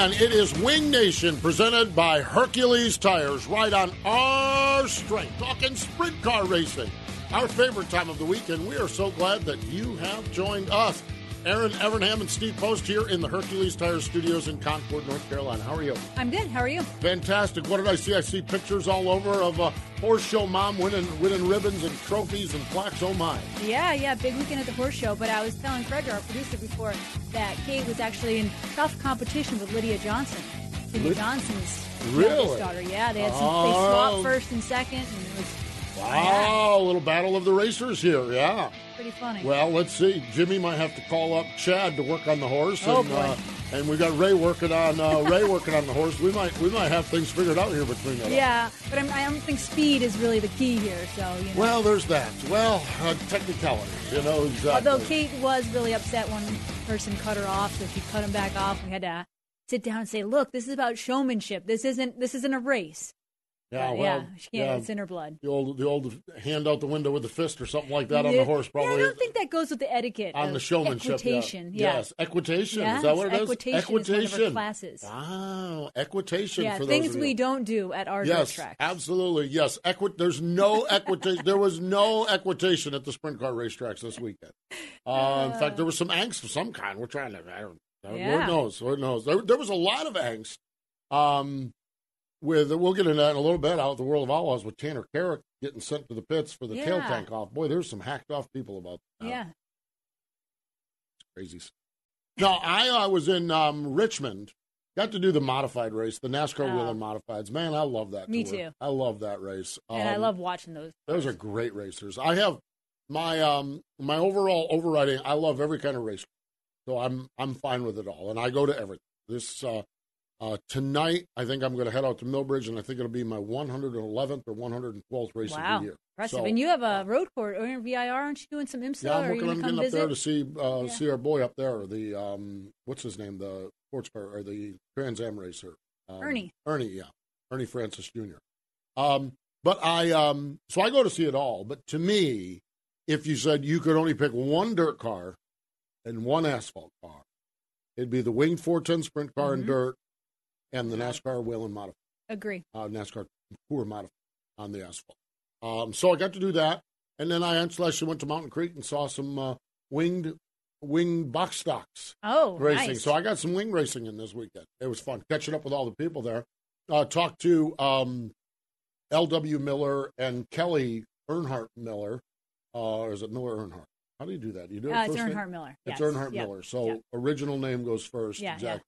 Again, it is Wing Nation presented by Hercules Tires, right on our strength. Talking sprint car racing, our favorite time of the week, and we are so glad that you have joined us. Erin Evernham and Steve Post here in the Hercules Tires studios in Concord, North Carolina. How are you? I'm good. How are you? Fantastic. What did I see? I see pictures all over of a horse show mom winning winning ribbons and trophies and plaques. Oh my! Yeah, yeah, big weekend at the horse show. But I was telling Gregor, our producer, before that Kate was actually in tough competition with Lydia Johnson, Lydia Johnson's Really? daughter. Yeah, they had some. Oh. They swapped first and second, and it was Wow, a little battle of the racers here. Yeah. pretty funny. Well, let's see. Jimmy might have to call up Chad to work on the horse, Oh, and boy. uh, and we got Ray working on uh, Ray working on the horse. We might we might have things figured out here between us. yeah, but I'm, I don't think speed is really the key here. So you know. Well, there's that. Well, uh, technicalities, you know exactly. Although Kate was really upset when person cut her off, so she cut him back off. We had to sit down and say, "Look, this is about showmanship. This isn't this isn't a race." Yeah, well, yeah, she can't. yeah, It's in her blood. the old the old hand out the window with the fist or something like that on the horse, probably. Yeah, I don't think that goes with the etiquette. on the showmanship, Equitation. yeah. Yeah. Yes, equitation. Yes, is that what it is? equitation is one of our Equitation. classes. Wow, equitation. Yeah, for those things we don't do at our Yes, track. absolutely. Yes, Equi- There's no equitation. there was no equitation at the sprint car racetracks this weekend. Uh, in fact, there was some angst of some kind. We're trying to. I don't. Lord knows. Lord knows. There, there was a lot of angst. Um, with we'll get into that in a little bit out of the world of outlaws with Tanner Carrick getting sent to the pits for the tail tank off. Boy, there's some hacked off people about that. yeah. crazy. No, I uh, was in um, Richmond. Got to do the modified race, the NASCAR Oh. Whelen Modifieds. Man, I love that. Me tour. too. I love that race. and I Um, love watching those. those are great racers. I have my um my overall overriding. I love every kind of race, so I'm I'm fine with it all, and I go to everything. This uh, uh, tonight, I think I'm going to head out to Millbridge, and I think it'll be my 111th or 112th race of the year. impressive. So, and you have a road court or in VIR, aren't you doing some IMSA? yeah, I'm working on getting up visit? there to see uh, Yeah. see our boy up there. The um, what's his name? The sports car or the Trans Am racer. Um, Ernie. Ernie, yeah, Ernie Francis Jr. Um, but I um, so I go to see it all. But to me, if you said you could only pick one dirt car and one asphalt car, it'd be the winged 410 sprint car in Mhm. dirt and the NASCAR Whelen modify. Agree. uh, NASCAR Tour modified on the asphalt. Um, so I got to do that, and then I actually went to Mountain Creek and saw some uh, winged winged box stocks Oh, racing. nice. So I got some wing racing in this weekend. It was fun catching up with all the people there. Uh, talked to um, L.W. Miller and Kelly Earnhardt Miller. Uh, or is it Miller Earnhardt? How do you do that? You do it Uh, it's first name? Earnhardt Miller. It's Yes. Earnhardt Yep. Miller. So Yep. original name goes first. Yeah, exactly.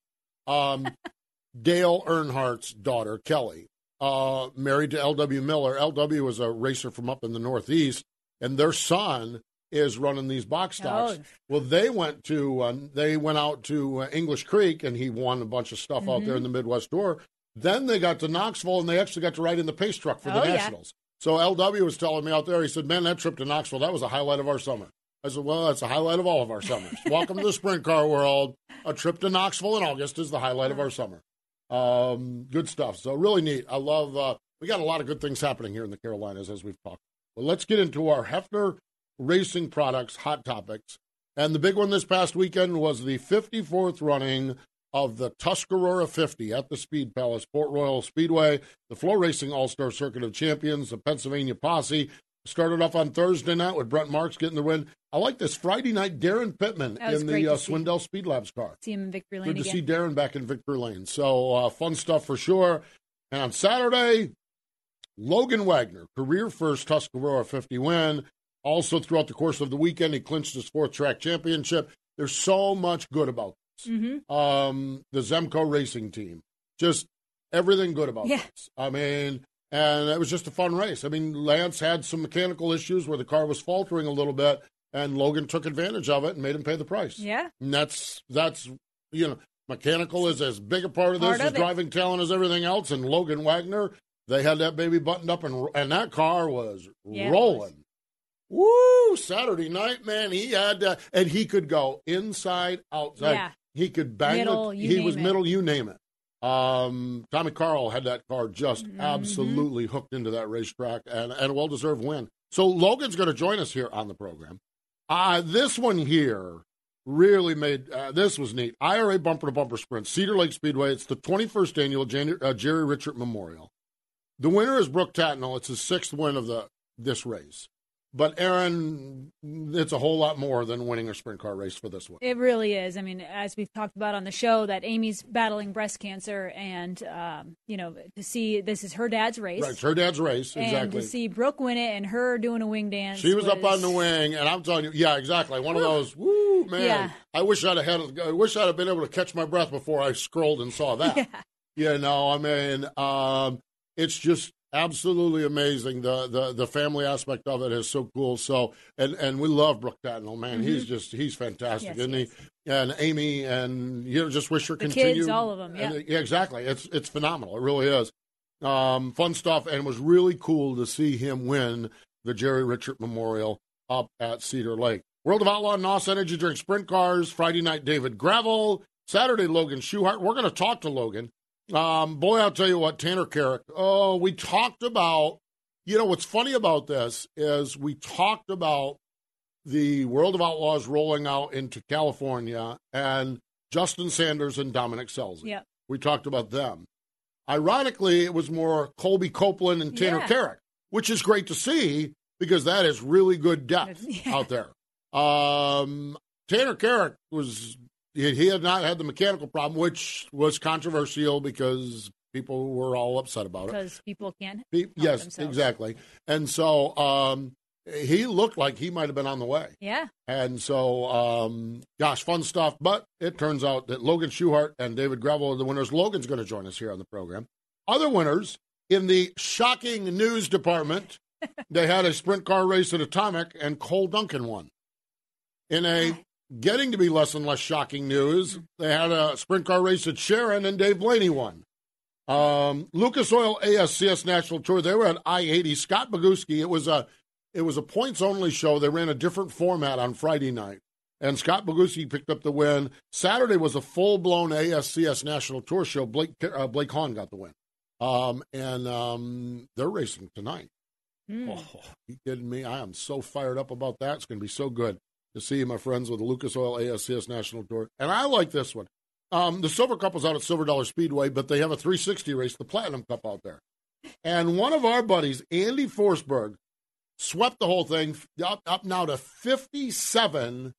Um, Dale Earnhardt's daughter, Kelly, uh, married to L.W. Miller. L.W. was a racer from up in the Northeast, and their son is running these box stocks. Oh. Well, they went to uh, they went out to uh, English Creek, and he won a bunch of stuff out Mm-hmm. there in the Midwest Tour. Then they got to Knoxville, and they actually got to ride in the pace truck for the Oh, yeah. Nationals. So L.W. was telling me out there, he said, "Man, that trip to Knoxville, that was a highlight of our summer." I said, "Well, that's a highlight of all of our summers. Welcome to the sprint car world. A trip to Knoxville in August is the highlight of our summer. Um, good stuff. So really neat. I love. Uh, we got a lot of good things happening here in the Carolinas as we've talked. Well, let's get into our Hepfner Racing Products hot topics. And the big one this past weekend was the 54th running of the Tuscarora 50 at the Speed Palace, Port Royal Speedway, the FloRacing All Star Circuit of Champions, the Pennsylvania Posse. Started off on Thursday night with Brent Marks getting the win. I like this Friday night, Daryn Pittman in the uh, Swindell Speed Labs car. See him in victory lane. Good to again. see Daryn back in victory lane. So uh, fun stuff for sure. And on Saturday, Logan Wagner, career first Tuscarora 50 win. Also, throughout the course of the weekend, he clinched his fourth track championship. There's so much good about this. Mm-hmm. Um, the Zemco racing team, just everything good about Yeah. this. I mean, and it was just a fun race. I mean, Lance had some mechanical issues where the car was faltering a little bit, and Logan took advantage of it and made him pay the price. Yeah. And that's that's you know mechanical is as big a part of Part this of as it. driving talent as everything else. And Logan Wagner, they had that baby buttoned up, and and that car was Yeah, rolling. Woo! Saturday night, man, he had uh, and he could go inside, outside. Yeah. He could bang Middle, it. He was it. middle, you name it. Um, Tommy Carl had that car just Mm-hmm. absolutely hooked into that racetrack and, and a well deserved win. So Logan's going to join us here on the program. Uh, this one here really made uh, this was neat. IRA bumper to bumper sprint, Cedar Lake Speedway. It's the 21st annual Jan- uh, Jerry Richert Memorial. The winner is Brooke Tatnell. It's his sixth win of the this race. But Erin, it's a whole lot more than winning a sprint car race for this one. It really is. I mean, as we've talked about on the show, that Amy's battling breast cancer, and um, you know, to see this is her dad's race, Right, it's her dad's race, and exactly. to see Brooke win it and her doing a wing dance. She was, up on the wing, and I'm telling you, yeah, exactly. One of those, woo, man. Yeah. I wish I'd have had, I wish I'd have been able to catch my breath before I scrolled and saw that. You know, I mean, um, it's just absolutely amazing. The, the the family aspect of it is so cool. So, and and we love Brooke Tatnell, man. He's just he's fantastic, Mm-hmm. Yes, isn't he he? And Amy, and you know, just wish her The continue. kids, all of them, yeah. And, yeah, exactly. It's it's phenomenal. It really is. Um, fun stuff, and it was really cool to see him win the Jerry Richert Memorial up at Cedar Lake. World of Outlaw NOS Energy Drink Sprint Cars, Friday night David Gravel, Saturday Logan Schuchart. We're going to talk to Logan. Um, boy, I'll tell you what, Tanner Carrick. Oh, we talked about, you know, what's funny about this is we talked about the World of Outlaws rolling out into California and Justin Sanders and Dominic Scelzi. Yep. We talked about them. Ironically, it was more Colby Copeland and Tanner Yeah. Carrick, which is great to see because that is really good depth Yeah. out there. Um, Tanner Carrick was he, he had not had the mechanical problem, which was controversial because people were all upset about it. because people can't. He- yes, themselves. exactly. And so um, he looked like he might have been on the way. Yeah. And so, um, gosh, fun stuff. But it turns out that Logan Schuchart and David Gravel are the winners. Logan's going to join us here on the program. Other winners in the shocking news department, they had a sprint car race at Atomic, and Cole Duncan won. In a getting to be less and less shocking news, they had a sprint car race at Sharon, and Dave Blaney won. Um, Lucas Oil ASCS National Tour. They were at I eighty. Scott Bogucki. It was a it was a points only show. They ran a different format on Friday night, and Scott Bogucki picked up the win. Saturday was a full blown ASCS National Tour show. Blake uh, Blake Hahn got the win, um, and um, they're racing tonight. Hmm. Oh, you kidding me? I am so fired up about that. It's going to be so good to see my friends with the Lucas Oil ASCS National Tour. And I like this one. Um, the Silver Cup is out at Silver Dollar Speedway, but they have a 360 race, the Platinum Cup out there. And one of our buddies, Andy Forsberg, swept the whole thing up, up now to 57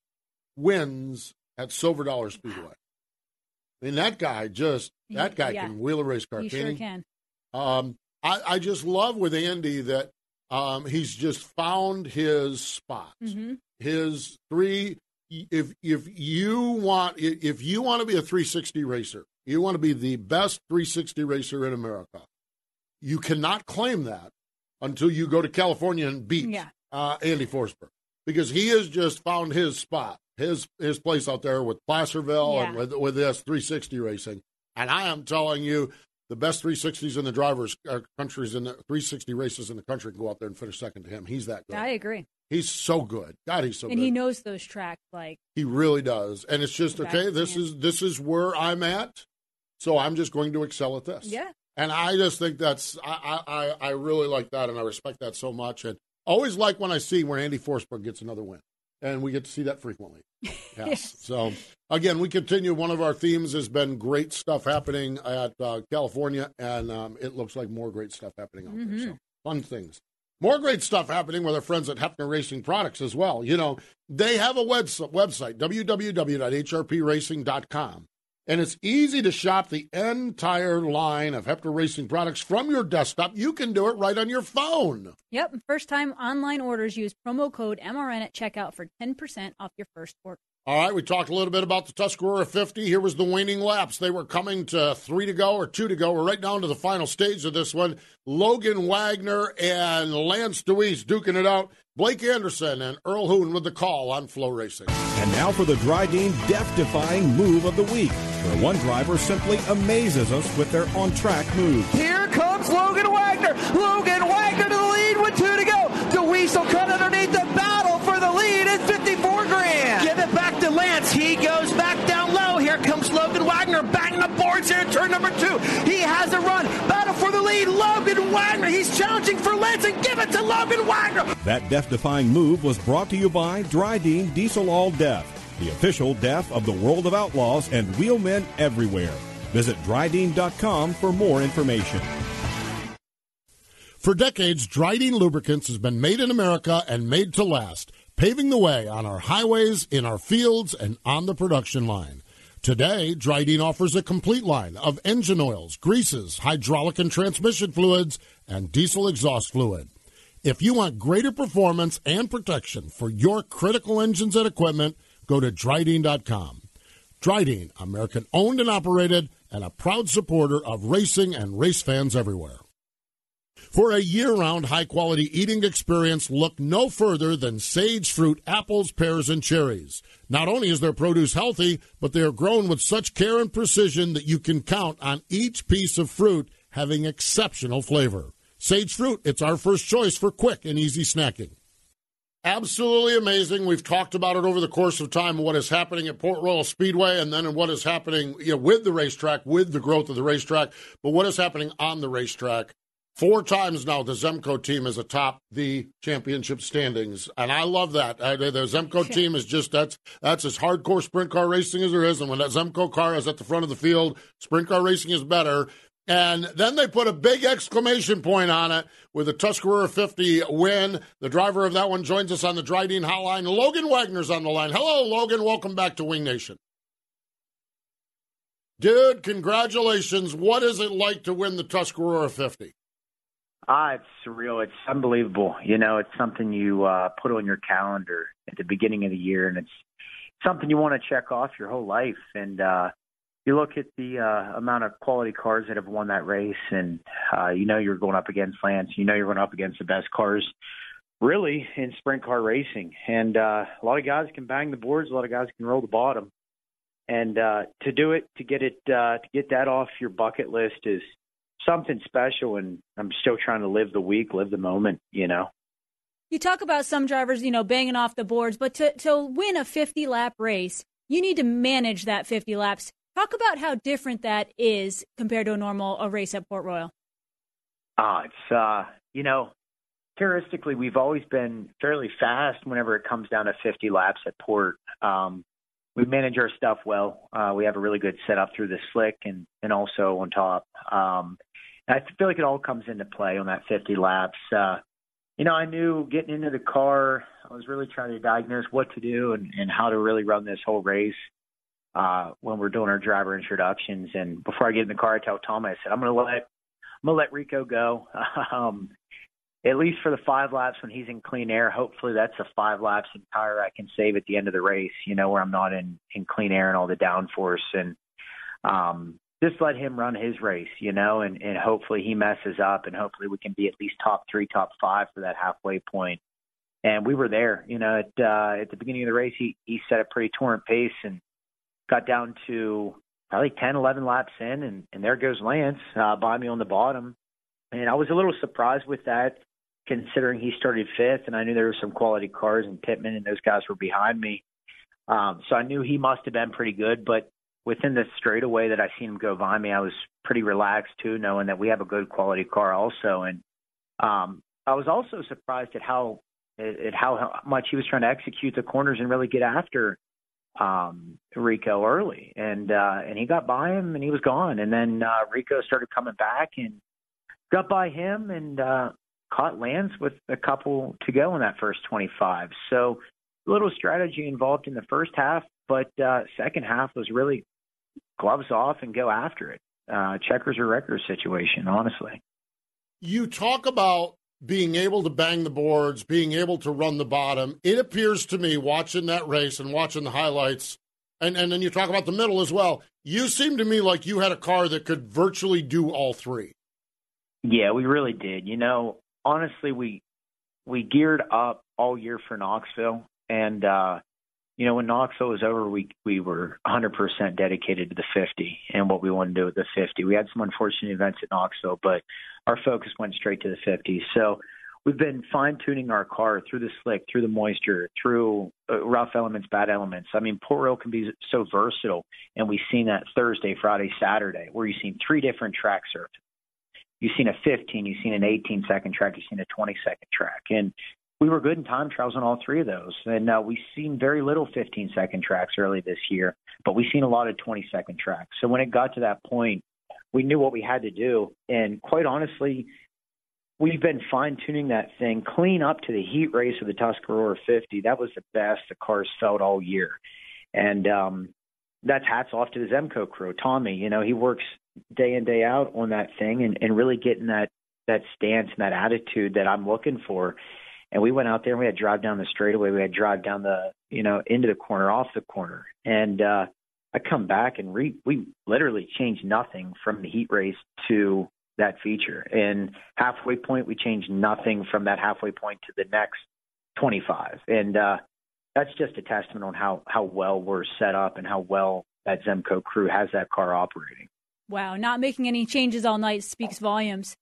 wins at Silver Dollar Speedway. I mean, that guy just, that guy Yeah. can wheel a race car, can sure he? can. Um, I, I just love with Andy that um, he's just found his spot. hmm His three. If if you want if you want to be a 360 racer, you want to be the best 360 racer in America. You cannot claim that until you go to California and beat Yeah. uh, Andy Forsberg because he has just found his spot, his his place out there with Placerville and with with this 360 racing. And I am telling you, the best 360s in the drivers uh, countries in the 360 races in the country can go out there and finish second to him. He's that good. I agree. He's so good. God, he's so and good. And he knows those tracks like He really does. And it's just okay. This is this is where I'm at. So I'm just going to excel at this. yeah. And I just think that's I I I- really like that, and I respect that so much. And always like when I see where Andy Forsberg gets another win, and we get to see that frequently. Yes. So again, we continue. One of our themes has been great stuff happening at uh, California, and um, it looks like more great stuff happening out Mm-hmm. there. So fun things. More great stuff happening with our friends at Hepfner Racing Products as well. You know, they have a webs- website, www.hrpracing.com. And it's easy to shop the entire line of Hepfner Racing products from your desktop. You can do it right on your phone. Yep. First time online orders use promo code MRN at checkout for 10% off your first order. All right, we talked a little bit about the Tuscarora 50. Here was the waning laps. They were coming to three to go or two to go. We're right down to the final stage of this one. Logan Wagner and Lance Dewease duking it out. Blake Anderson and Earl Hoon with the call on FloRacing. And now for the Drydene death-defying move of the week, where one driver simply amazes us with their on-track move. Here comes Logan Wagner. Logan Wagner to the lead with two to go. Dewease will cut underneath the battle for the lead at He goes back down low. Here comes Logan Wagner banging the boards here in turn number two. He has a run. Battle for the lead. Logan Wagner. He's challenging for Lance and give it to Logan Wagner. That death-defying move was brought to you by Drydene Diesel All Death, the official death of the world of outlaws and wheelmen everywhere. Visit Drydene.com for more information. For decades, Drydene Lubricants has been made in America and made to last, paving the way on our highways, in our fields, and on the production line. Today, Drydene offers a complete line of engine oils, greases, hydraulic and transmission fluids, and diesel exhaust fluid. If you want greater performance and protection for your critical engines and equipment, go to Drydene.com. Drydene, American owned and operated, and a proud supporter of racing and race fans everywhere. For a year round high quality eating experience, look no further than Sage Fruit apples, pears, and cherries. Not only is their produce healthy, but they are grown with such care and precision that you can count on each piece of fruit having exceptional flavor. Sage Fruit, it's our first choice for quick and easy snacking. Absolutely amazing. We've talked about it over the course of time, what is happening at Port Royal Speedway, and then what is happening you know, with the racetrack, with the growth of the racetrack, but what is happening on the racetrack. Four times now, the Zemco team is atop the championship standings, and I love that. Uh, the Zemco team is just that's that's as hardcore sprint car racing as there is, and when that Zemco car is at the front of the field, sprint car racing is better. And then they put a big exclamation point on it with the Tuscarora 50 win. The driver of that one joins us on the Drydene hotline. Logan Wagner's on the line. Hello, Logan. Welcome back to Wing Nation. Dude, congratulations. What is it like to win the Tuscarora 50? Ah, it's surreal. It's unbelievable. You know, it's something you uh, put on your calendar at the beginning of the year, and it's something you want to check off your whole life. And uh, you look at the uh, amount of quality cars that have won that race, and uh, you know you're going up against Lance. You know you're going up against the best cars, really, in sprint car racing. And uh, a lot of guys can bang the boards. A lot of guys can roll the bottom. And uh, to do it, to get it, uh, to get that off your bucket list is something special. And I'm still trying to live the week, live the moment. You know. You talk about some drivers, you know, banging off the boards, but to, to win a 50 lap race, you need to manage that 50 laps. Talk about how different that is compared to a normal a race at Port Royal. Ah, it's uh, you know, characteristically we've always been fairly fast whenever it comes down to 50 laps at Port. Um, we manage our stuff well. Uh, we have a really good setup through the slick and and also on top. Um, I feel like it all comes into play on that 50 laps. Uh, you know, I knew getting into the car, I was really trying to diagnose what to do and, and how to really run this whole race uh, when we're doing our driver introductions. And before I get in the car, I tell Tom, I said, I'm going to let I'm gonna let Rico go. um, at least for the five laps when he's in clean air. Hopefully, that's a five laps and tire I can save at the end of the race. You know, where I'm not in in clean air and all the downforce, and um, just let him run his race. You know, and and hopefully he messes up, and hopefully we can be at least top three, top five for that halfway point. And we were there. You know, at uh, at the beginning of the race, he he set a pretty torrent pace and got down to probably 10, 11 laps in, and, and there goes Lance uh, by me on the bottom. And I was a little surprised with that, considering he started fifth, and I knew there were some quality cars and Pittman and those guys were behind me. Um, so I knew he must have been pretty good, but within the straightaway that I seen him go by me, I was pretty relaxed too, knowing that we have a good quality car also. And um, I was also surprised at how at how much he was trying to execute the corners and really get after um, Rico early, and uh, and he got by him, and he was gone. And then uh, Rico started coming back and got by him, and uh, caught Lance with a couple to go in that first 25. So little strategy involved in the first half, but uh, second half was really gloves off and go after it. Uh, checkers or records situation, honestly. You talk about being able to bang the boards, being able to run the bottom. It appears to me, watching that race and watching the highlights, and, and then you talk about the middle as well, you seem to me like you had a car that could virtually do all three. Yeah, we really did. You know, honestly, we we geared up all year for Knoxville, and uh, you know when Knoxville was over, we we were 100% dedicated to the 50 and what we wanted to do with the 50. We had some unfortunate events at Knoxville, but our focus went straight to the 50. So we've been fine tuning our car through the slick, through the moisture, through uh, rough elements, bad elements. I mean, Port Royal can be so versatile, and we've seen that Thursday, Friday, Saturday, where you've seen three different track surfaces you've seen a 15, you've seen an 18 second track, you've seen a 20 second track. And we were good in time trials on all three of those. And uh, we've seen very little 15 second tracks early this year, but we've seen a lot of 20 second tracks. So when it got to that point, we knew what we had to do. And quite honestly, we've been fine tuning that thing clean up to the heat race of the Tuscarora 50. That was the best the cars felt all year. And um, that's hats off to the Zemco crew. Tommy, you know, he works day in day out on that thing and, and really getting that that stance and that attitude that I'm looking for. And we went out there and we had drive down the straightaway. We had drive down the you know into the corner, off the corner, and uh, I come back and re- we literally changed nothing from the heat race to that feature. And halfway point, we changed nothing from that halfway point to the next 25. And uh, that's just a testament on how how well we're set up and how well that Zemco crew has that car operating. Wow, not making any changes all night speaks volumes.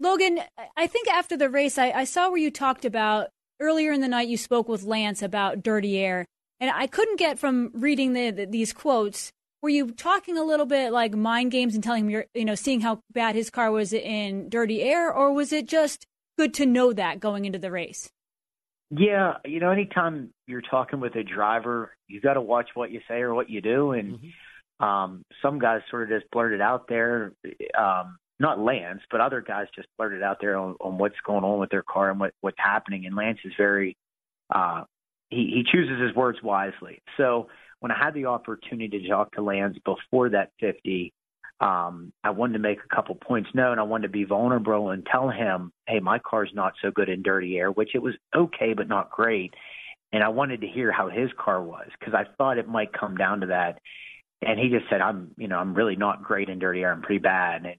Logan, I think after the race, I, I saw where you talked about earlier in the night. You spoke with Lance about dirty air, and I couldn't get from reading the, the, these quotes. Were you talking a little bit like mind games and telling him you're, you know, seeing how bad his car was in dirty air, or was it just good to know that going into the race? Yeah, you know, anytime you're talking with a driver, you've got to watch what you say or what you do, and. Mm-hmm um, some guys sort of just blurted out there, um, not Lance, but other guys just blurted out there on, on what's going on with their car and what, what's happening. And Lance is very, uh, he, he chooses his words wisely. So when I had the opportunity to talk to Lance before that 50, um, I wanted to make a couple points known. I wanted to be vulnerable and tell him, hey, my car's not so good in dirty air, which it was okay, but not great. And I wanted to hear how his car was because I thought it might come down to that and he just said, "I'm, you know, I'm really not great in dirty air. I'm pretty bad." And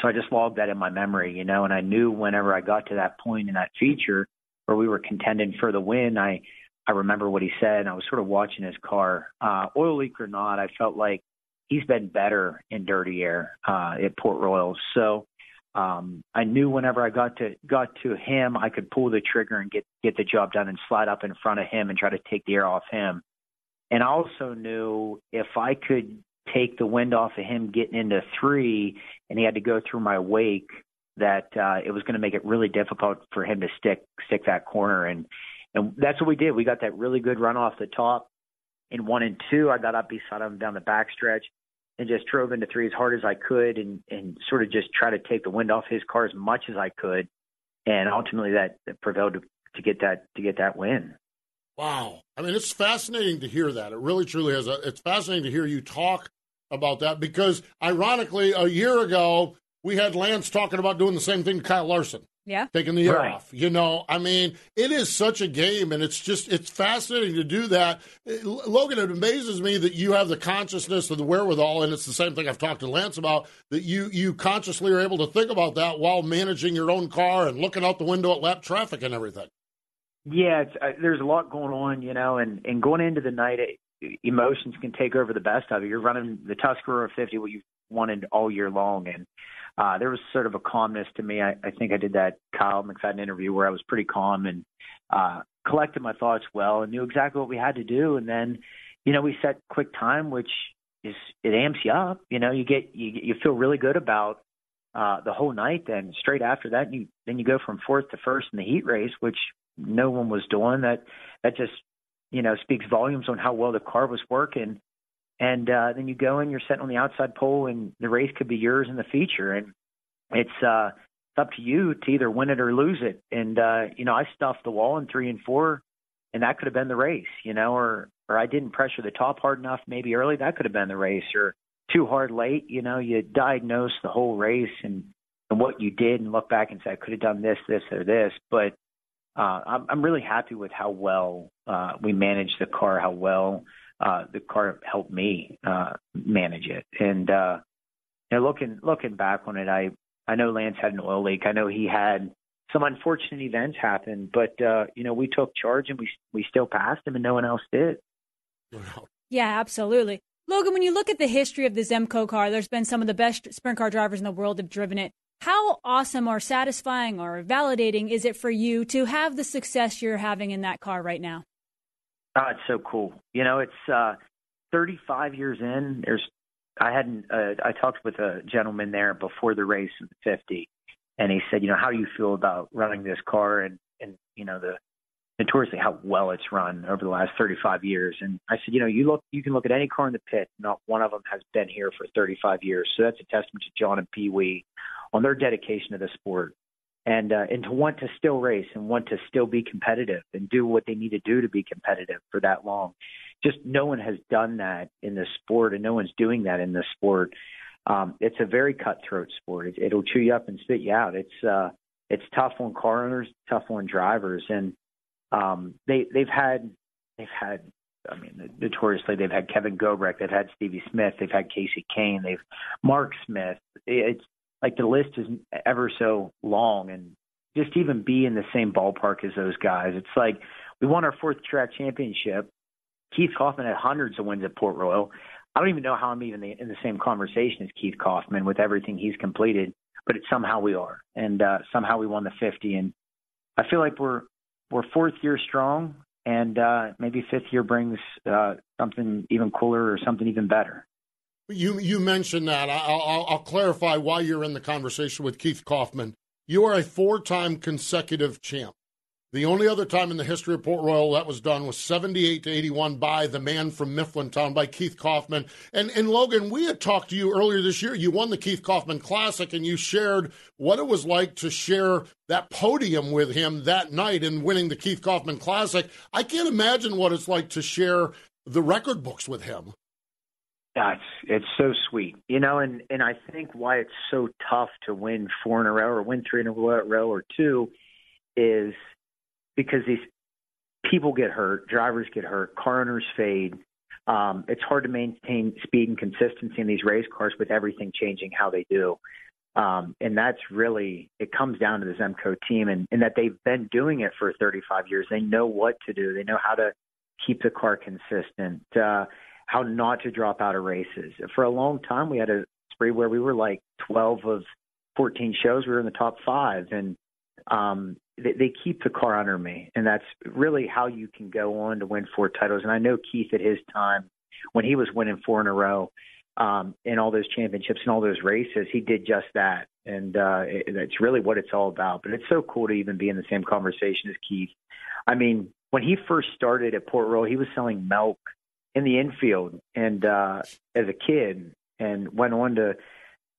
so I just logged that in my memory, you know, and I knew whenever I got to that point in that feature where we were contending for the win, I I remember what he said, and I was sort of watching his car, uh, oil leak or not. I felt like he's been better in dirty air uh, at Port Royal, so. Um, I knew whenever I got to got to him, I could pull the trigger and get get the job done and slide up in front of him and try to take the air off him. And I also knew if I could take the wind off of him getting into three and he had to go through my wake, that uh, it was going to make it really difficult for him to stick stick that corner. And and that's what we did. We got that really good run off the top. In one and two, I got up beside him down the backstretch and just drove into three as hard as I could and and sort of just try to take the wind off his car as much as I could. And ultimately, that, prevailed to, to get that to get that win. Wow. I mean, it's fascinating to hear that. It really, truly is. It's fascinating to hear you talk about that because, ironically, a year ago, we had Lance talking about doing the same thing to Kyle Larson. Yeah. Taking the air right. off. You know, I mean, it is such a game, and it's just, it's fascinating to do that. Logan, it amazes me that you have the consciousness of the wherewithal, and it's the same thing I've talked to Lance about, that you, you consciously are able to think about that while managing your own car and looking out the window at lap traffic and everything. Yeah, it's, uh, there's a lot going on, you know, and and going into the night, it, emotions can take over the best of you. You're running the Tuscarora 50, what you've wanted all year long, and uh, there was sort of a calmness to me. I, I think I did that Kyle McFadden interview where I was pretty calm and uh, collected my thoughts well and knew exactly what we had to do. And then, you know, we set quick time, which is it amps you up. You know, you get you you feel really good about uh, the whole night. Then straight after that, you then you go from fourth to first in the heat race, which no one was doing that that just you know, speaks volumes on how well the car was working. And uh, then you go and you're sitting on the outside pole, and the race could be yours in the feature. And it's uh, it's up to you to either win it or lose it. And uh, you know, I stuffed the wall in three and four, and that could have been the race. You know, or or I didn't pressure the top hard enough, maybe early. That could have been the race. Or too hard late. You know, you diagnose the whole race and and what you did, and look back and say I could have done this, this, or this. But uh, I'm, I'm really happy with how well uh, we managed the car, how well uh, the car helped me uh, manage it. And uh, you know, looking looking back on it, I I know Lance had an oil leak. I know he had some unfortunate events happen, but uh, you know we took charge and we we still passed him, and no one else did. Yeah, absolutely. Logan, when you look at the history of the Zemco car, there's been some of the best sprint car drivers in the world have driven it. How awesome or satisfying or validating is it for you to have the success you're having in that car right now? Oh, it's so cool. You know, it's uh 35 years in. There's I hadn't uh, I talked with a gentleman there before the race in the 50 and he said, you know, how do you feel about running this car and and you know the notoriously how well it's run over the last 35 years. And I said, you know, you look, you can look at any car in the pit. Not one of them has been here for 35 years. So that's a testament to John and Pee Wee on their dedication to the sport and uh, and to want to still race and want to still be competitive and do what they need to do to be competitive for that long. Just no one has done that in the sport, and no one's doing that in the sport. Um, it's a very cutthroat sport. It, it'll chew you up and spit you out. It's uh, it's tough on car owners, tough on drivers, and um, they they've had they've had I mean notoriously they've had Kevin Gobrecht, they've had Stevie Smith, they've had Kasey Kahne, they've Mark Smith. It's like the list is ever so long and just even be in the same ballpark as those guys. It's like we won our fourth track championship. Keith Kauffman had hundreds of wins at Port Royal. I don't even know how I'm even in the same conversation as Keith Kauffman with everything he's completed, but it's somehow we are, and uh, somehow we won the 50. And I feel like we're we're fourth year strong, and uh, maybe fifth year brings uh, something even cooler or something even better. You you mentioned that. I'll, I'll, I'll clarify why you're in the conversation with Keith Kauffman. You are a four-time consecutive champ. The only other time in the history of Port Royal that was done was 78 to 81 by the man from Mifflintown, by Keith Kauffman. And, and Logan, we had talked to you earlier this year. You won the Keith Kauffman Classic, and you shared what it was like to share that podium with him that night in winning the Keith Kauffman Classic. I can't imagine what it's like to share the record books with him. Yeah, it's it's so sweet, you know, and and I think why it's so tough to win four in a row or win three in a row or two is because these people get hurt, drivers get hurt, car owners fade. Um, it's hard to maintain speed and consistency in these race cars with everything changing how they do. Um, and that's really it comes down to the Zemco team and, and that they've been doing it for 35 years. They know what to do. They know how to keep the car consistent. Uh, how not to drop out of races. For a long time, we had a spree where we were like 12 of 14 shows. We were in the top five, and um, they, they keep the car under me, and that's really how you can go on to win four titles. And I know Keith at his time, when he was winning four in a row, um, in all those championships and all those races, he did just that, and uh, it, really what it's all about. But it's so cool to even be in the same conversation as Keith. I mean, when he first started at Port Royal, he was selling milk in the infield and uh as a kid and went on to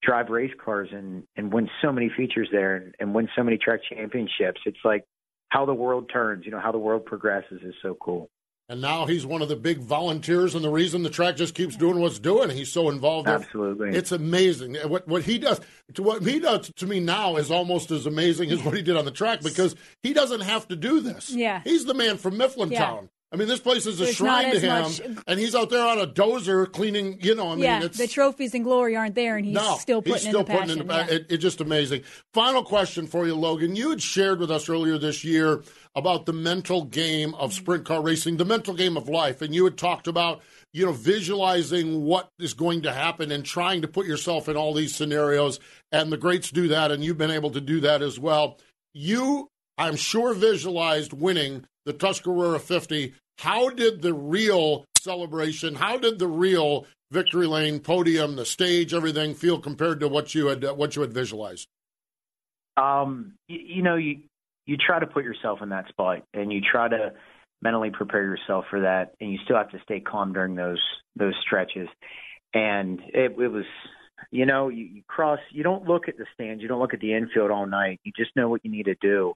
drive race cars and and win so many features there and, and win so many track championships. It's like how the world turns you know how the world progresses is so cool. And now he's one of the big volunteers and the reason the track just keeps doing what's doing he's so involved absolutely. It's amazing. What what he does to what he does to me now is almost as amazing as what he did on the track because he doesn't have to do this. Yeah. He's the man from mifflintown. Yeah. I mean, this place is a There's shrine to him, much... and he's out there on a dozer cleaning. You know, I mean, yeah, the trophies and glory aren't there, and he's no, still putting he's still in the putting in the. Yeah. It, it's just amazing. Final question for you, Logan. You had shared with us earlier this year about the mental game of sprint car racing, the mental game of life, and you had talked about you know visualizing what is going to happen and trying to put yourself in all these scenarios. And the greats do that, and you've been able to do that as well. You, I'm sure, visualized winning the Tuscarora 50 how did the real celebration, how did the real victory lane podium, the stage, everything feel compared to what you had what you had visualized? Um, you, you know, you you try to put yourself in that spot, and you try to mentally prepare yourself for that, and you still have to stay calm during those those stretches. And it, it was, you know, you, you cross. You don't look at the stands. You don't look at the infield all night. You just know what you need to do.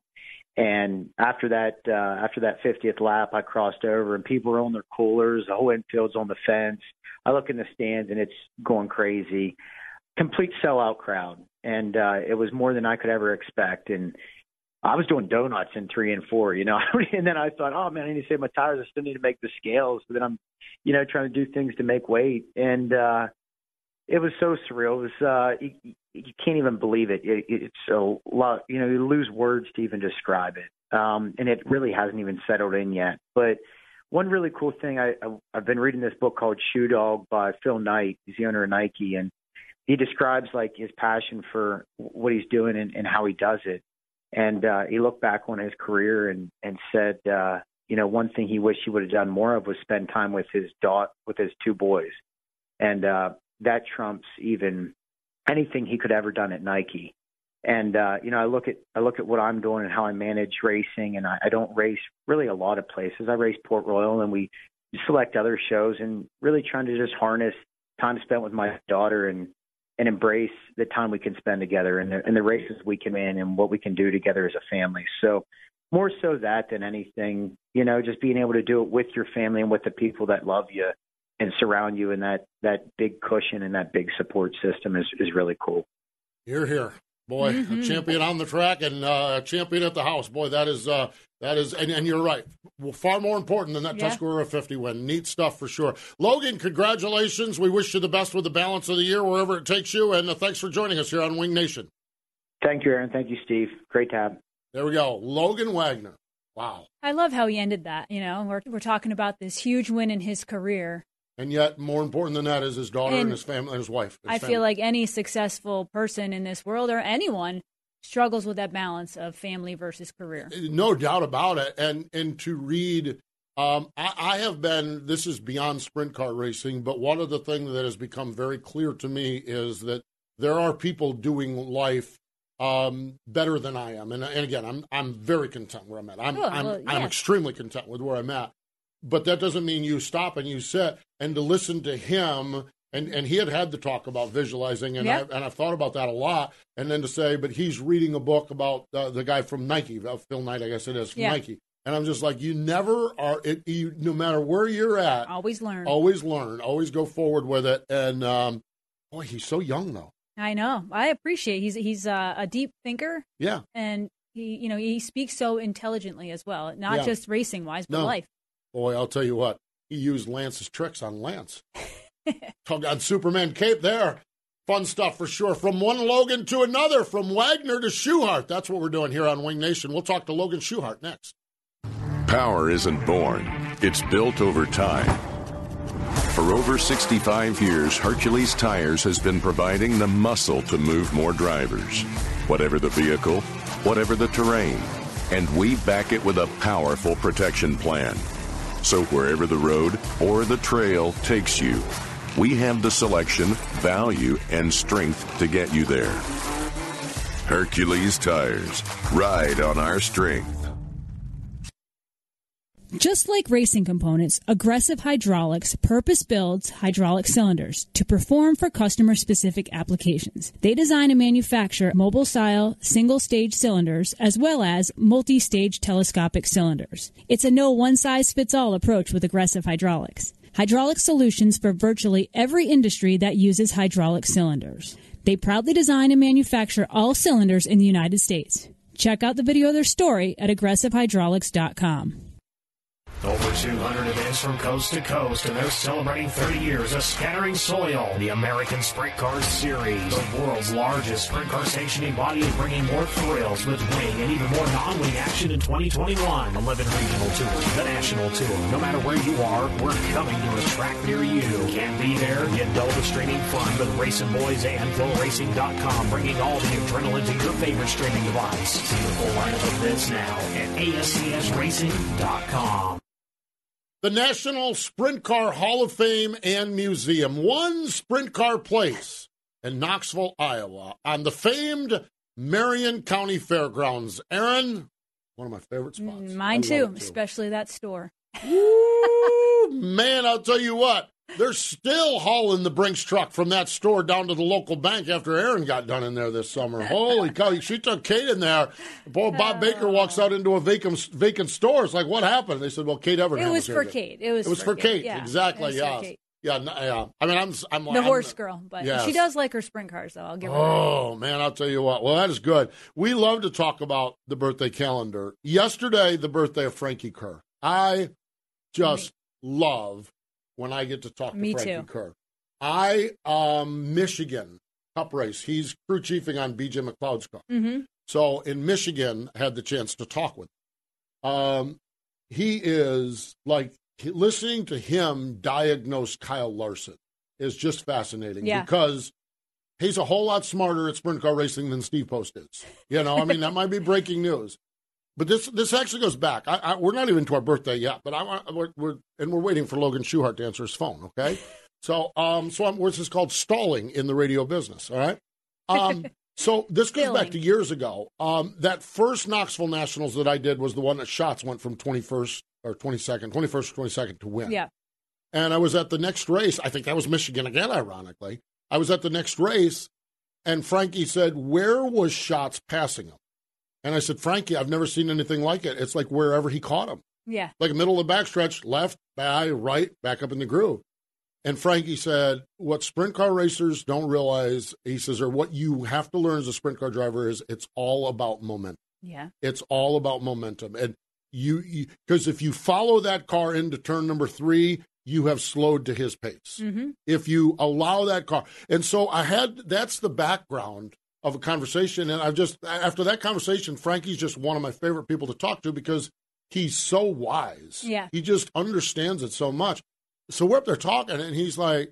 And after that, uh, after that 50th lap, I crossed over, and people are on their coolers. The whole infield's on the fence. I look in the stands, and it's going crazy. Complete sellout crowd, and uh, it was more than I could ever expect. And I was doing donuts in three and four, you know. and then I thought, oh man, I need to save my tires. I still need to make the scales. But then I'm, you know, trying to do things to make weight, and uh, it was so surreal. It was uh, you, you can't even believe it. it. It's a lot. You know, you lose words to even describe it, um, and it really hasn't even settled in yet. But one really cool thing, I, I I've been reading this book called Shoe Dog by Phil Knight. He's the owner of Nike, and he describes like his passion for what he's doing and, and how he does it and uh, he looked back on his career and and said, uh, you know, one thing he wished he would have done more of was spend time with his daughter, with his two boys, and uh, that trumps even anything he could ever done at Nike. And uh, you know, I look at I look at what I'm doing and how I manage racing, and I, I don't race really a lot of places. I race Port Royal, and we select other shows, and really trying to just harness time spent with my daughter and and embrace the time we can spend together and the, and the races we can in and what we can do together as a family. So more so that than anything, you know, just being able to do it with your family and with the people that love you and surround you in that that big cushion and that big support system is is really cool. You're here. Boy, mm-hmm. a champion on the track and uh, a champion at the house. Boy, that is uh, that is, and, and, you're right. Well, far more important than that yeah. Tuscarora 50 win. Neat stuff for sure. Logan, congratulations. We wish you the best with the balance of the year, wherever it takes you. And uh, thanks for joining us here on Wing Nation. Thank you, Erin. Thank you, Steve. Great to have. There we go. Logan Wagner. Wow. I love how he ended that. You know, we're, we're talking about this huge win in his career. And yet, more important than that is his daughter and, and his family and his wife. His I family. feel like any successful person in this world or anyone struggles with that balance of family versus career. No doubt about it. And and to read, um, I, I, have been. This is beyond sprint car racing, but one of the things that has become very clear to me is that there are people doing life um, better than I am. And, and again, I'm I'm very content where I'm at. I'm oh, I'm, yeah. I'm extremely content with where I'm at but that doesn't mean you stop and you sit and to listen to him. And and he had had to talk about visualizing and yep. I, and I've thought about that a lot. And then to say but he's reading a book about uh, the guy from Nike uh, Phil Knight I guess it is from. Nike. And I'm just like you never are it you, no matter where you're at always learn. always learn always go forward with it. And um, boy he's so young though. I know. I appreciate he's he's uh, a deep thinker. Yeah. And he you know he speaks so intelligently as well not yeah. just racing wise but no. life Boy, I'll tell you what, he used Lance's tricks on Lance. Talk on Superman cape there. Fun stuff for sure. From one Logan to another, from Wagner to Schuchart. That's what we're doing here on Wing Nation. We'll talk to Logan Schuchart next. Power isn't born, it's built over time. For over 65 years, Hercules Tires has been providing the muscle to move more drivers. Whatever the vehicle, whatever the terrain. And we back it with a powerful protection plan so wherever the road or the trail takes you, we have the selection, value, and strength to get you there. Hercules Tires. Ride on our strength. Just like racing components, Aggressive Hydraulics purpose builds hydraulic cylinders to perform for customer specific applications. They design and manufacture mobile style single stage cylinders as well as multi stage telescopic cylinders. It's a no one size fits all approach with Aggressive Hydraulics. Hydraulic solutions for virtually every industry that uses hydraulic cylinders. They proudly design and manufacture all cylinders in the United States. Check out the video of their story at aggressivehydraulics.com. Over 200 events from coast to coast, and they're celebrating 30 years of scattering soil. The American Sprint Car Series, the world's largest sprint car sanctioning body, is bringing more thrills with wing and even more non-wing action in 2021. 11 regional tours, the national tour. No matter where you are, we're coming to a track near you. Can't be there? Get double the streaming fun with Racing Boys and FloRacing.com, bringing all the adrenaline to your favorite streaming device. See the full lineup of events now at ASCSRacing.com the National Sprint Car Hall of Fame and Museum, one sprint car place in Knoxville, Iowa, on the famed Marion County Fairgrounds. Erin, One of my favorite spots. Mm, Mine love too, especially that store. Woo, man, I'll tell you what. They're still hauling the Brinks truck from that store down to the local bank after Erin got done in there this summer. Holy cow! She took Kate in there. Boy, Bob oh. Baker walks out into a vacant vacant store. It's like, what happened? They said, well, Kate Evernham It was here for. Kate. It was. It was for Kate. Yeah, exactly. was Yeah. Kate. Yeah. Yeah. I mean, I'm. I'm The I'm- horse girl, but Yes. she does like her sprint cars, though. I'll give her that. Oh man, I'll tell you what. Well, that is good. We love to talk about the birthday calendar. Yesterday, the birthday of Frankie Kerr. I just love when I get to talk to Me Frankie too. Kerr. I um Michigan Cup race. He's crew chiefing on BJ McLeod's car. Mm-hmm. So in Michigan, I had the chance to talk with. Him. Um, he is like listening to him diagnose Kyle Larson is just fascinating Yeah. because he's a whole lot smarter at sprint car racing than Steve Post is. You know, I mean that might be breaking news, but this this actually goes back. I, I, we're not even to our birthday yet, but I we're, we're and we're waiting for Logan Schuchart to answer his phone. Okay, so um, so I'm, this is called stalling in the radio business. All right. Um, so this goes back to years ago. Um, that first Knoxville Nationals that I did was the one that Schatz went from 21st or 22nd, 21st or 22nd to win. Yeah. And I was at the next race. I think that was Michigan again, ironically. I was at the next race, and Frankie said, Where was Schatz passing him? And I said, Frankie, I've never seen anything like it. It's like wherever he caught him, Yeah. like middle of the backstretch, left, by, right, back up in the groove. And Frankie said, What sprint car racers don't realize, he says, or what you have to learn as a sprint car driver is it's all about momentum. Yeah. It's all about momentum. And you, because if you follow that car into turn number three, you have slowed to his pace. Mm-hmm. If you allow that car. And so I had, that's the background of a conversation. And I've just, after that conversation, Frankie's just one of my favorite people to talk to because he's so wise. Yeah. He just understands it so much. So we're up there talking, and he's like,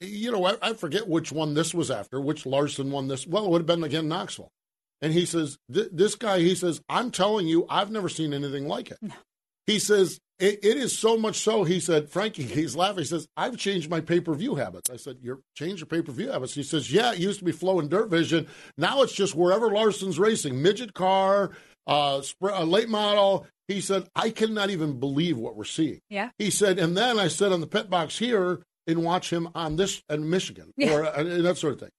you know, I, I forget which one this was after, which Larson won this. Well, it would have been again Knoxville. And he says, this guy, he says, I'm telling you, I've never seen anything like it. He says, it, it is so much so. He said, Frankie, he's laughing. He says, I've changed my pay per view habits. I said, You're changed your pay per view habits. He says, Yeah, it used to be Flo and DIRTVision. Now it's just wherever Larson's racing, midget car, uh, sp- uh, late model. He said, I cannot even believe what we're seeing. Yeah. He said, and then I sit on the pit box here and watch him on this in Michigan Yeah. or uh, and that sort of thing.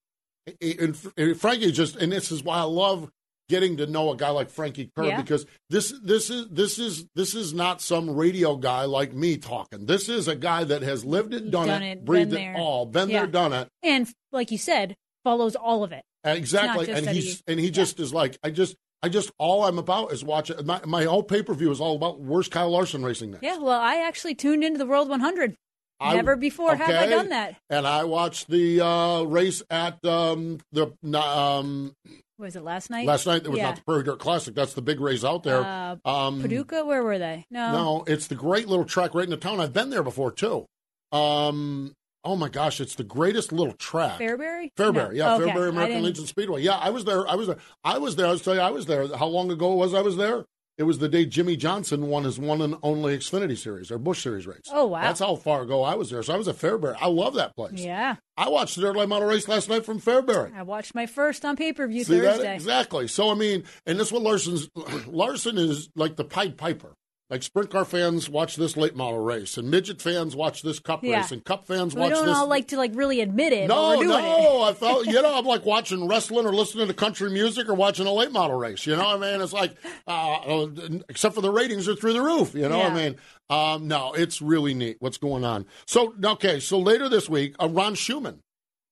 And, and Frankie just, and this is why I love getting to know a guy like Frankie Kerr Yeah. because this this is this is this is not some radio guy like me talking. This is a guy that has lived it, done, Done it, it, breathed it there. all, been Yeah. there, done it. And like you said, follows all of it. Exactly, and he's he- and he just is like I just I just all I'm about is watching my my whole pay per view is all about where's Kyle Larson racing next. Yeah. Well, I actually tuned into the World 100. I- Never before have I done that. And I watched the uh, race at um, the um, Was it last night? last night. It was yeah. not the Prairie Dirt Classic. That's the big race out there. Uh, um, Paducah. Where were they? No. No, it's the great little track right in the town. I've been there before too. Um, oh my gosh, it's the greatest little track. Fairbury. Fairbury, No. yeah, Okay. Fairbury American Legion Speedway. Yeah, I was there. I was there. I was there. I was telling you, I was there. How long ago was I was there? It was the day Jimmie Johnson won his one and only Xfinity Series or Busch Series race. Oh, wow. That's how far ago I was there. So I was at Fairbury. I love that place. Yeah. I watched the Dirt Late Model race last night from Fairbury. I watched my first on pay per view See that? Thursday. Exactly. So I mean, and that's what Larson's Larson is like the Pied Piper. Like sprint car fans watch this late model race, and midget fans watch this cup Yeah. race, and cup fans We watch don't this. all like to like really admit it. no, no, it. I felt you know I'm like watching wrestling or listening to country music or watching a late model race. You know, what I mean, it's like uh, except for the ratings are through the roof. You know, what I mean, um, no, it's really neat what's going on. So okay, so later this week, uh, Ron Shuman.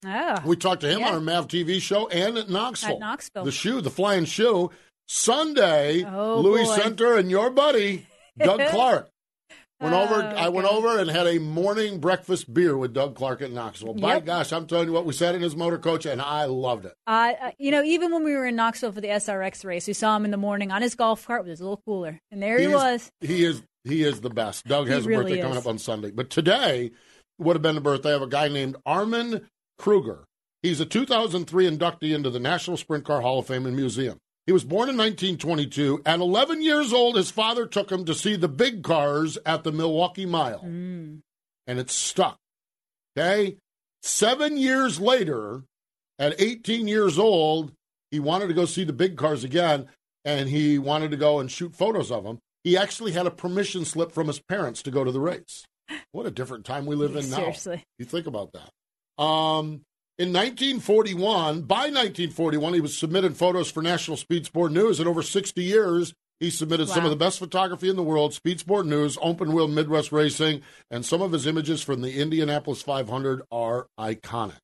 Oh. We talked to him Yeah. on our MAVTV show and at Knoxville. At Knoxville. The shoe, the flying shoe. Sunday, Oh, Louis boy. Center and your buddy, Doug Clark. Went over. Oh, I went God. over and had a morning breakfast beer with Doug Clark at Knoxville. By Yep. gosh, I'm telling you what, we sat in his motor coach and I loved it. Uh, uh, you know, even when we were in Knoxville for the SRX race, we saw him in the morning on his golf cart with his little cooler, and there he He's- was. He is. He is the best. Doug He has a really birthday coming up on Sunday, but today would have been the birthday of a guy named Armin Krueger. He's a 2003 inductee into the National Sprint Car Hall of Fame and Museum. He was born in 1922. At 11 years old, his father took him to see the big cars at the Milwaukee Mile, Mm. and it stuck. Okay? Seven years later, at 18 years old, he wanted to go see the big cars again. and he wanted to go and shoot photos of them. He actually had a permission slip from his parents to go to the race. What a different time we live in now. Seriously. You think about that. Um, in 1941, by 1941, he was submitting photos for National Speed Sport News. In over 60 years, he submitted wow. some of the best photography in the world, Speed Sport News, Open Wheel Midwest Racing, and some of his images from the Indianapolis 500 are iconic.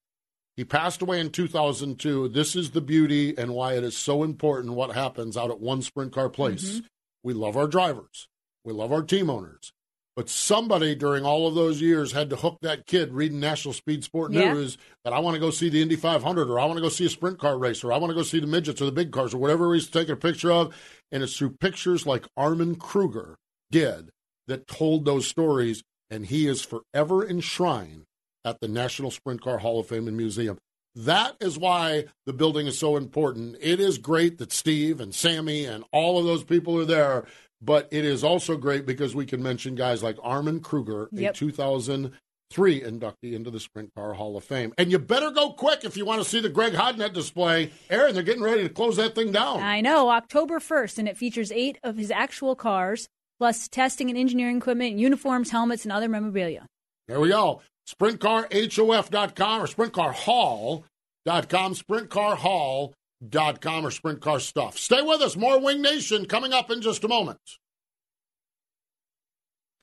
He passed away in 2002. This is the beauty and why it is so important what happens out at one sprint car place. Mm-hmm. We love our drivers. We love our team owners. But somebody during all of those years had to hook that kid reading National Speed Sport Yeah. News that I want to go see the Indy 500 or I want to go see a sprint car race or I want to go see the midgets or the big cars or whatever he's taking a picture of. And it's through pictures like Armin Krueger did that told those stories. And he is forever enshrined at the National Sprint Car Hall of Fame and Museum. That is why the building is so important. It is great that Steve and Sammy and all of those people are there, but it is also great because we can mention guys like Armin Krueger, Yep. a 2003 inductee into the Sprint Car Hall of Fame. And you better go quick if you want to see the Greg Hodnett display. Erin, they're getting ready to close that thing down. I know, October 1st, and it features eight of his actual cars, plus testing and engineering equipment, uniforms, helmets, and other memorabilia. There we go. SprintCarHof.com or SprintCarHall.com, SprintCarHall.com or Sprint Car Stuff. Stay with us. More Wing Nation coming up in just a moment.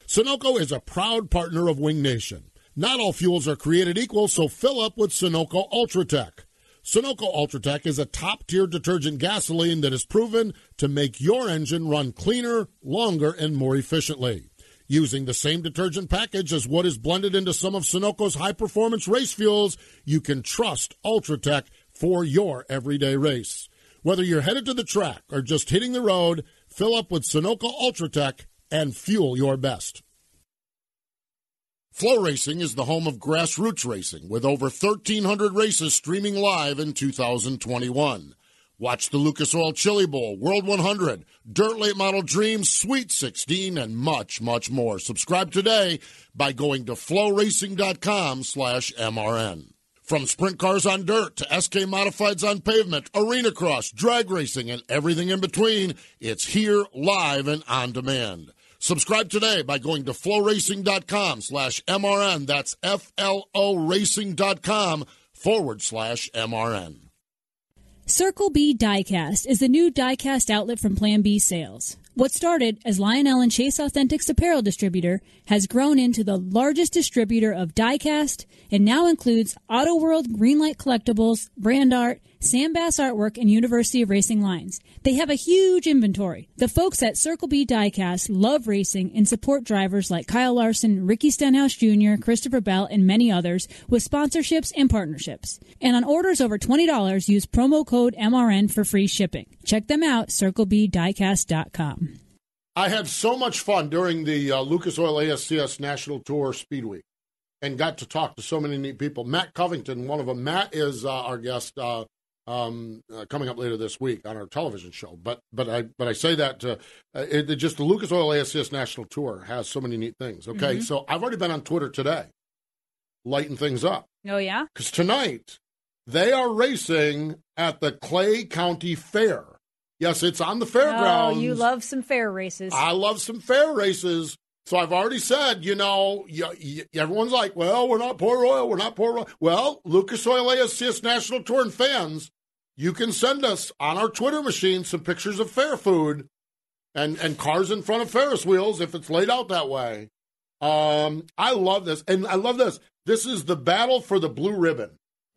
Sunoco is a proud partner of Wing Nation. Not all fuels are created equal, so fill up with Sunoco Ultratech. Sunoco Ultratech is a top tier detergent gasoline that is proven to make your engine run cleaner, longer, and more efficiently. Using the same detergent package as what is blended into some of Sunoco's high performance race fuels, you can trust Ultratech for your everyday race. Whether you're headed to the track or just hitting the road, fill up with Sunoco Ultratech and fuel your best. FloRacing is the home of grassroots racing with over 1,300 races streaming live in 2021. Watch the Lucas Oil Chili Bowl, World 100, Dirt Late Model Dreams, Sweet 16, and much, much more. Subscribe today by going to floracing.com slash MRN. From sprint cars on dirt to SK modifieds on pavement, arena cross, drag racing, and everything in between, it's here live and on demand. Subscribe today by going to floracing.com slash MRN. That's F-L-O racing.com forward slash MRN. Circle B Diecast is the new diecast outlet from Plan B Sales. What started as Lionel and Chase Authentics apparel distributor has grown into the largest distributor of diecast and now includes Auto World Greenlight Collectibles, Brand Art, Sam Bass Artwork, and University of Racing lines. They have a huge inventory. The folks at Circle B Diecast love racing and support drivers like Kyle Larson, Ricky Stenhouse Jr., Christopher Bell, and many others with sponsorships and partnerships. And on orders over $20, use promo code MRN for free shipping. Check them out, circlebdiecast.com. I had so much fun during the uh, Lucas Oil ASCS National Tour Speed Week and got to talk to so many neat people. Matt Covington, one of them. Matt is uh, our guest uh, um, uh, coming up later this week on our television show. But but I but I say that to, uh, it, it just the Lucas Oil ASCS National Tour has so many neat things. Okay, Mhm. so I've already been on Twitter today, lighting things up Oh, yeah? because tonight they are racing at the Clay County Fair. Yes, it's on the fairgrounds. Oh, you love some fair races. I love some fair races. So I've already said, you know, y- y- everyone's like, well, we're not poor oil, we're not Port Royal. Well, Lucas Oil ASCS National Tour and fans, you can send us on our Twitter machine some pictures of fair food and, and cars in front of Ferris wheels if it's laid out that way. Um, I love this. And I love this. This is the battle for the blue ribbon.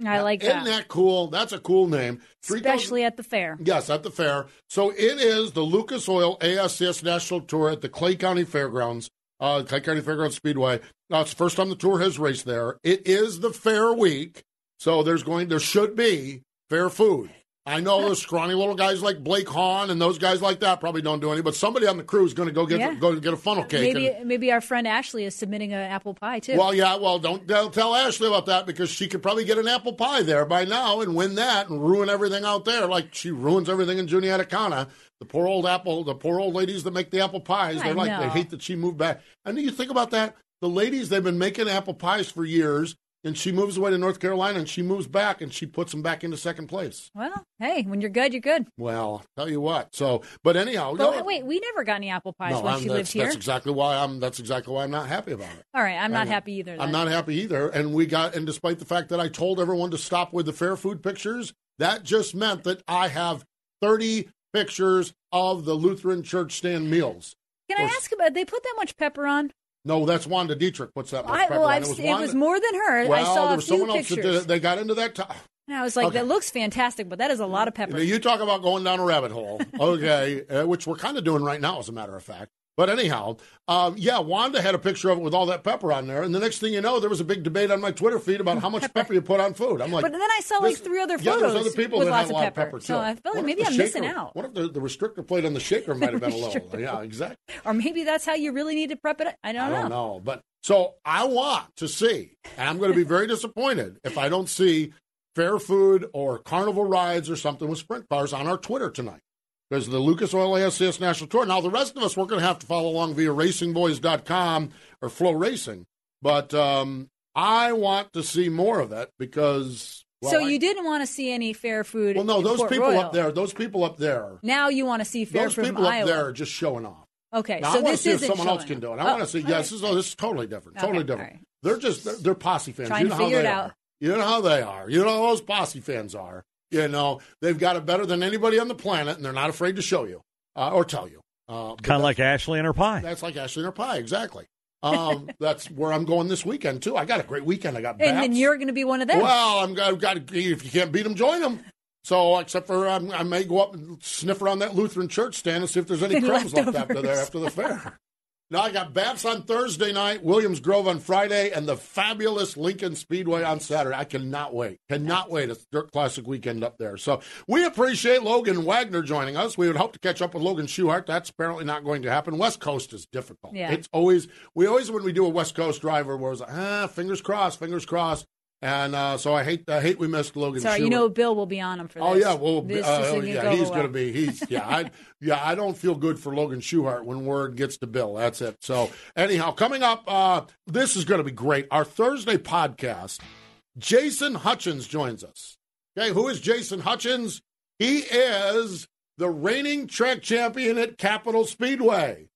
I like Isn't that. that cool? That's a cool name. Especially at the fair. Yes, at the fair. So it is the Lucas Oil ASCS National Tour at the Clay County Fairgrounds, uh, Clay County Fairgrounds Speedway. Uh, it's the first time the tour has raced there. It is the fair week, so there's going there should be fair food. I know those scrawny little guys like Blake Hahn and those guys like that probably don't do any, but somebody on the crew is going to go get Yeah. go get a funnel cake. Maybe and- maybe our friend Ashley is submitting an apple pie too. well, yeah, well, don't tell, tell Ashley about that because she could probably get an apple pie there by now and win that and ruin everything out there like she ruins everything in Juniatacana. The poor old apple, the poor old ladies that make the apple pies, I they're like, they hate that she moved back. And you think about that. The ladies, they've been making apple pies for years. And she moves away to North Carolina, and she moves back, and she puts them back into second place. Well, hey, when you're good, you're good. Well, tell you what. So, but anyhow, But no, wait, we never got any apple pies no, when I'm- she lived here. That's exactly why I'm. That's exactly why I'm not happy about it. All right, I'm not I happy either. I'm not happy either. And we got, and despite the fact that I told everyone to stop with the fair food pictures, that just meant that I have 30 pictures of the Lutheran church stand meals. Can I ask about? They put that much pepper on? No, that's Wanda Dietrich puts that I, well, I've It was it was more than her. Well, I saw there a was few someone else that did it. They got into that. T- and I was like, Okay. that looks fantastic, but that is a lot of pepper. You, you talk about going down a rabbit hole, okay, uh, which we're kind of doing right now, as a matter of fact. But anyhow, um, yeah, Wanda had a picture of it with all that pepper on there, and the next thing you know, there was a big debate on my Twitter feed about how much pepper, you put on food. I'm like, but then I saw like three other yeah, photos there's other people with that lots had a of lot pepper. of pepper too. So I feel like maybe I'm missing out. What if the, the restrictor plate on the shaker might have been low? Yeah, exactly. Or maybe that's how you really need to prep it. I don't, know. I don't know. know. But so I want to see, and I'm going to be very disappointed if I don't see fair food or carnival rides or something with sprint cars on our Twitter tonight. Because the Lucas Oil ASCS National Tour. Now, the rest of us, we're going to have to follow along via racinboys.com or FloRacing. But um, I want to see more of it because. well, so I- you didn't want to see any fair food. Well, no, those Port people Royal. up there, those people up there, Now you want to see fair those food Those people up Iowa. there are just showing off. Okay, Now, so I want to this see if someone else can do it. I want Oh, to see. Yes, right. this is, oh, this is totally different. Okay, Totally different. right. They're just they're, they're posse fans. Trying you to know how figure they it are. You know how they are. You know how those posse fans are. You know they've got it better than anybody on the planet, and they're not afraid to show you uh, or tell you. Uh, Kind of like Ashley and her pie. that's like Ashley and her pie, exactly. Um, that's where I'm going this weekend too. I got a great weekend. I got And then BAPS. you're going to be one of them. Well, I'm got, got if you can't beat them, join them. So, except for um, I may go up and sniff around that Lutheran church stand and see if there's any Any crumbs left after leftovers. there after the fair. Now I got BAPS on Thursday night, Williams Grove on Friday, and the fabulous Lincoln Speedway on Saturday. I cannot wait. Cannot wait. It's Dirt Classic weekend up there. So we appreciate Logan Wagner joining us. We would hope to catch up with Logan Schuchart. That's apparently not going to happen. West Coast is difficult. Yeah. It's always we always when we do a West Coast driver, we're always like, ah, fingers crossed, fingers crossed. And uh, so I hate I hate we missed Logan. Sorry, you know Bill will be on him for this. Oh yeah, well, This uh, oh, yeah, go he's well. going to be. He's yeah, I yeah, I don't feel good for Logan Schuchart when word gets to Bill. That's it. So anyhow, coming up, uh, this is going to be great. Our Thursday podcast, Jason Hutchins joins us. Okay, who is Jason Hutchins? He is the reigning track champion at Capital Speedway.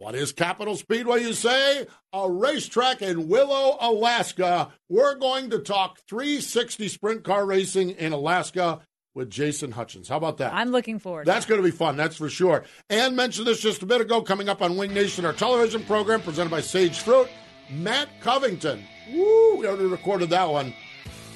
What is Capital Speedway, you say? A racetrack in Willow, Alaska. We're going to talk 360 sprint car racing in Alaska with Jason Hutchins. How about that? I'm looking forward. That's going to be fun, that's for sure. And mentioned this just a bit ago, coming up on Wing Nation, our television program presented by Sage Fruit. Matt Covington. Woo, we already recorded that one.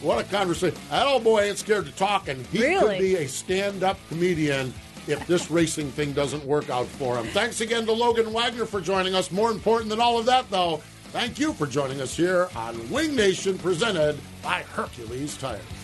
What a conversation. That old boy ain't scared to talk, and he Really? could be a stand up comedian if this racing thing doesn't work out for him. Thanks again to Logan Wagner for joining us. More important than all of that, though, thank you for joining us here on Wing Nation, presented by Hercules Tires.